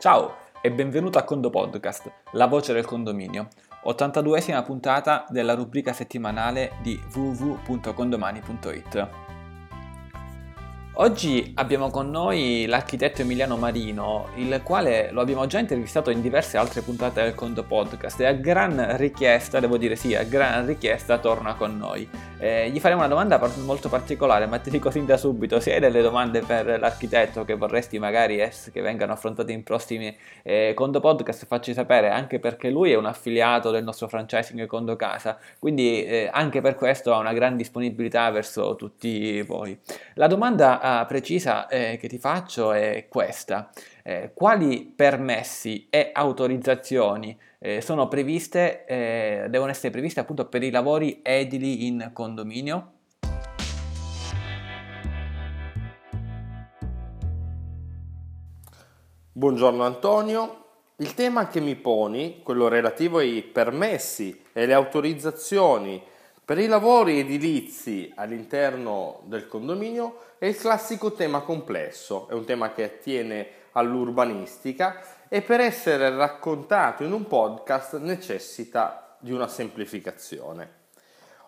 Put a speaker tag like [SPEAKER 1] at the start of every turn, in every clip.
[SPEAKER 1] Ciao e benvenuto a Condo Podcast, la voce del condominio, 82esima puntata della rubrica settimanale di www.condomani.it. Oggi abbiamo con noi l'architetto Emiliano Marino, il quale lo abbiamo già intervistato in diverse altre puntate del Conto Podcast e a gran richiesta, devo dire sì, a gran richiesta torna con noi. Eh, gli faremo una domanda molto particolare, ma ti dico sin da subito, se hai delle domande per l'architetto che vorresti magari che vengano affrontate in prossimi eh, Conto Podcast, facci sapere, anche perché lui è un affiliato del nostro franchising Condo Casa, quindi eh, anche per questo ha una gran disponibilità verso tutti voi. La domanda precisa eh, che ti faccio è questa. Eh, quali permessi e autorizzazioni eh, sono previste, eh, devono essere previste appunto per i lavori edili in condominio?
[SPEAKER 2] Buongiorno Antonio, il tema che mi poni, quello relativo ai permessi e le autorizzazioni per i lavori edilizi all'interno del condominio è il classico tema complesso, è un tema che attiene all'urbanistica e per essere raccontato in un podcast necessita di una semplificazione.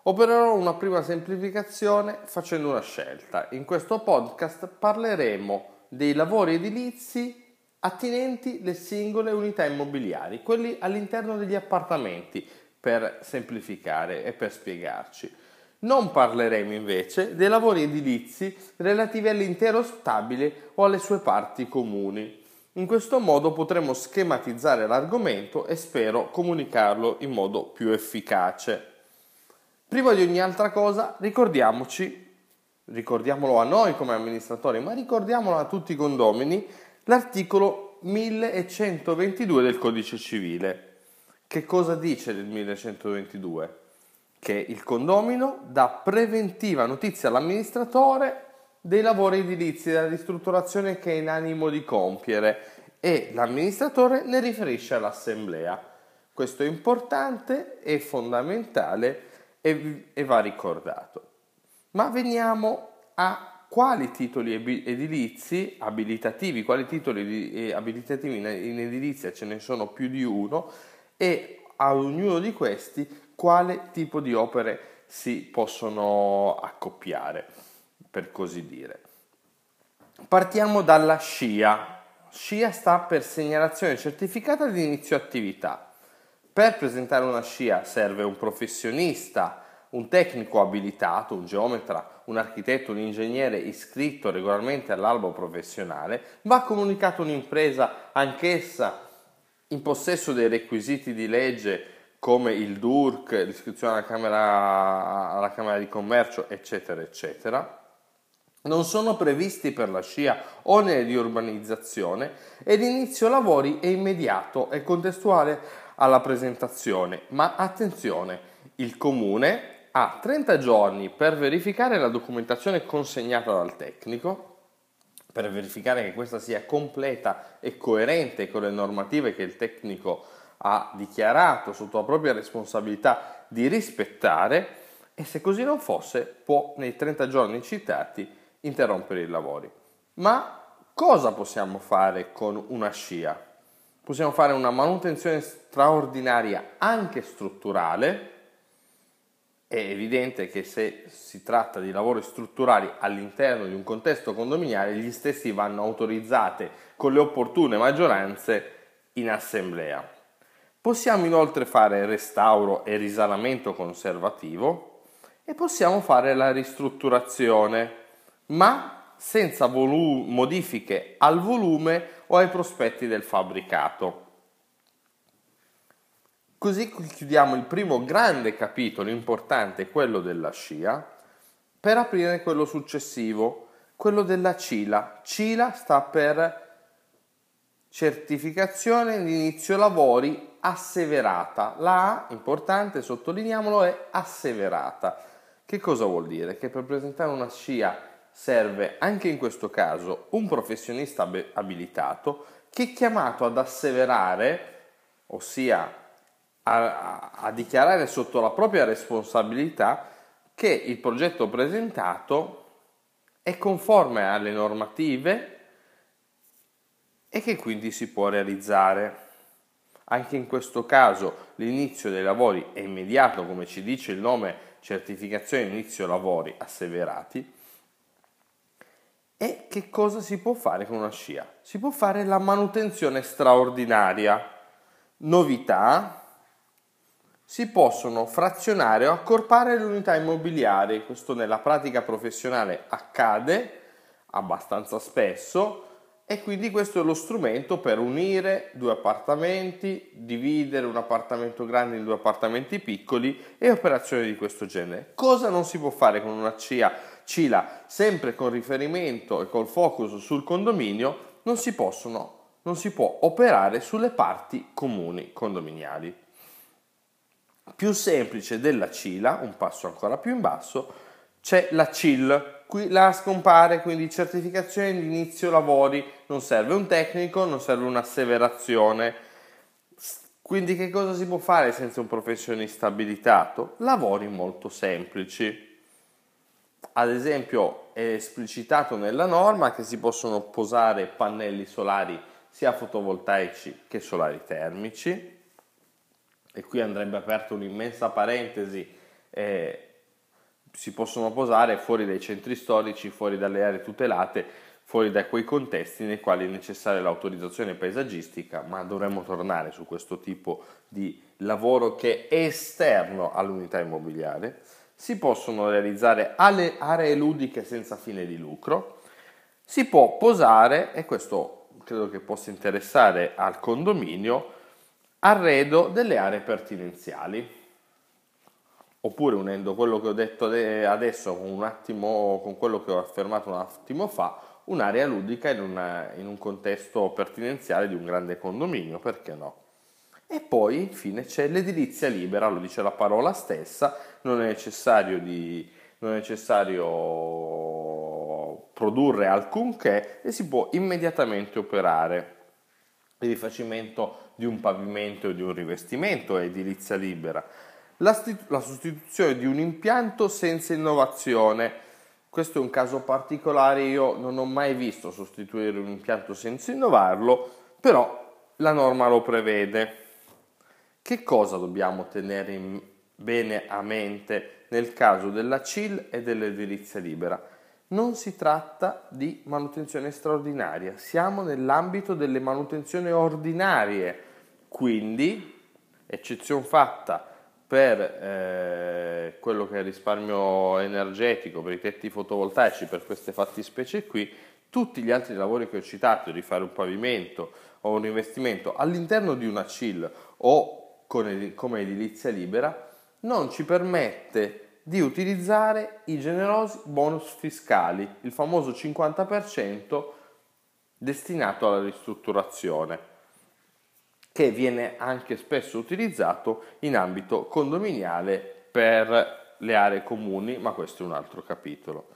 [SPEAKER 2] Opererò una prima semplificazione facendo una scelta. In questo podcast parleremo dei lavori edilizi attinenti alle singole unità immobiliari, quelli all'interno degli appartamenti, per semplificare e per spiegarci. Non parleremo invece dei lavori edilizi relativi all'intero stabile o alle sue parti comuni. In questo modo potremo schematizzare l'argomento e spero comunicarlo in modo più efficace. Prima di ogni altra cosa ricordiamoci, ricordiamolo a noi come amministratori, ma ricordiamolo a tutti i condomini, l'articolo 1122 del Codice Civile che cosa dice del 1122? Che il condomino dà preventiva notizia all'amministratore dei lavori edilizi della ristrutturazione che è in animo di compiere e l'amministratore ne riferisce all'assemblea. Questo è importante, è fondamentale e, e va ricordato. Ma veniamo a quali titoli edilizi abilitativi, quali titoli abilitativi in edilizia ce ne sono più di uno e a ognuno di questi quale tipo di opere si possono accoppiare, per così dire. Partiamo dalla SCIA. SCIA sta per segnalazione certificata di inizio attività. Per presentare una SCIA serve un professionista, un tecnico abilitato, un geometra, un architetto, un ingegnere iscritto regolarmente all'albo professionale, va comunicata un'impresa anch'essa in possesso dei requisiti di legge come il DURC, l'iscrizione alla Camera, alla Camera di Commercio, eccetera, eccetera, non sono previsti per la SCIA oneri di urbanizzazione e l'inizio lavori è immediato e contestuale alla presentazione, ma attenzione, il comune ha 30 giorni per verificare la documentazione consegnata dal tecnico per verificare che questa sia completa e coerente con le normative che il tecnico ha dichiarato sotto la propria responsabilità di rispettare e se così non fosse può nei 30 giorni citati interrompere i lavori. Ma cosa possiamo fare con una scia? Possiamo fare una manutenzione straordinaria anche strutturale è evidente che se si tratta di lavori strutturali all'interno di un contesto condominiale, gli stessi vanno autorizzati con le opportune maggioranze in assemblea. Possiamo inoltre fare restauro e risanamento conservativo e possiamo fare la ristrutturazione, ma senza volu- modifiche al volume o ai prospetti del fabbricato. Così chiudiamo il primo grande capitolo importante, quello della scia, per aprire quello successivo, quello della CILA. CILA sta per certificazione di inizio lavori asseverata. La A, importante, sottolineiamolo, è asseverata. Che cosa vuol dire? Che per presentare una scia serve anche in questo caso un professionista abilitato che è chiamato ad asseverare, ossia a, a dichiarare sotto la propria responsabilità che il progetto presentato è conforme alle normative e che quindi si può realizzare. Anche in questo caso l'inizio dei lavori è immediato, come ci dice il nome certificazione inizio lavori asseverati. E che cosa si può fare con una scia? Si può fare la manutenzione straordinaria. Novità, si possono frazionare o accorpare le unità immobiliari. Questo nella pratica professionale accade abbastanza spesso e quindi questo è lo strumento per unire due appartamenti, dividere un appartamento grande in due appartamenti piccoli e operazioni di questo genere. Cosa non si può fare con una CIA, CILA sempre con riferimento e col focus sul condominio? Non si possono non si può operare sulle parti comuni condominiali. Più semplice della CILA, un passo ancora più in basso, c'è la CIL, qui la scompare, quindi certificazione di inizio lavori, non serve un tecnico, non serve un'asseverazione. Quindi che cosa si può fare senza un professionista abilitato? Lavori molto semplici. Ad esempio è esplicitato nella norma che si possono posare pannelli solari sia fotovoltaici che solari termici e qui andrebbe aperta un'immensa parentesi eh, si possono posare fuori dai centri storici, fuori dalle aree tutelate, fuori da quei contesti nei quali è necessaria l'autorizzazione paesaggistica, ma dovremmo tornare su questo tipo di lavoro che è esterno all'unità immobiliare. Si possono realizzare aree ludiche senza fine di lucro. Si può posare, e questo credo che possa interessare al condominio, arredo delle aree pertinenziali oppure unendo quello che ho detto adesso con, un attimo, con quello che ho affermato un attimo fa, un'area ludica in, una, in un contesto pertinenziale di un grande condominio, perché no? E poi infine c'è l'edilizia libera, lo dice la parola stessa, non è necessario, di, non è necessario produrre alcunché e si può immediatamente operare. Il rifacimento di un pavimento o di un rivestimento è edilizia libera la, st- la sostituzione di un impianto senza innovazione. Questo è un caso particolare, io non ho mai visto sostituire un impianto senza innovarlo, però la norma lo prevede. Che cosa dobbiamo tenere in bene a mente nel caso della CIL e dell'edilizia libera? Non si tratta di manutenzione straordinaria, siamo nell'ambito delle manutenzioni ordinarie, quindi, eccezione fatta per eh, quello che è risparmio energetico, per i tetti fotovoltaici, per queste fattispecie qui, tutti gli altri lavori che ho citato, di fare un pavimento o un investimento all'interno di una CIL o come edilizia libera, non ci permette di utilizzare i generosi bonus fiscali, il famoso 50% destinato alla ristrutturazione che viene anche spesso utilizzato in ambito condominiale per le aree comuni, ma questo è un altro capitolo.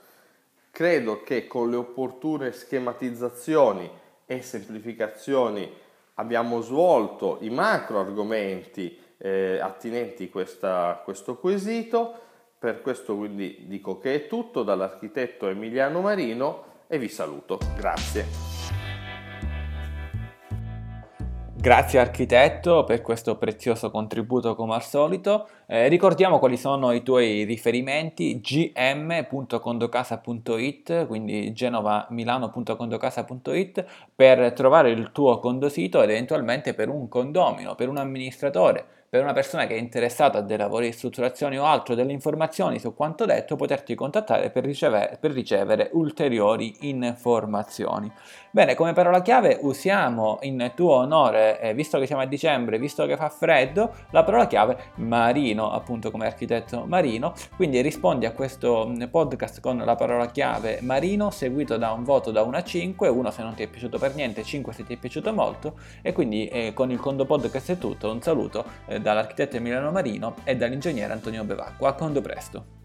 [SPEAKER 2] Credo che con le opportune schematizzazioni e semplificazioni abbiamo svolto i macro argomenti eh, attinenti a questo quesito. Per questo quindi dico che è tutto dall'architetto Emiliano Marino e vi saluto. Grazie.
[SPEAKER 1] Grazie architetto per questo prezioso contributo come al solito. Eh, ricordiamo quali sono i tuoi riferimenti gm.condocasa.it, quindi genovamilano.condocasa.it per trovare il tuo condosito ed eventualmente per un condomino, per un amministratore per una persona che è interessata a dei lavori di strutturazione o altro, delle informazioni su quanto detto, poterti contattare per ricevere, per ricevere ulteriori informazioni. Bene, come parola chiave usiamo in tuo onore, eh, visto che siamo a dicembre, visto che fa freddo, la parola chiave marino, appunto come architetto marino, quindi rispondi a questo mm, podcast con la parola chiave marino seguito da un voto da 1 a 5, 1 se non ti è piaciuto per niente, 5 se ti è piaciuto molto e quindi eh, con il Condo Podcast è tutto, un saluto. Eh, dall'architetto Emiliano Marino e dall'ingegnere Antonio Bevacqua. A quando presto!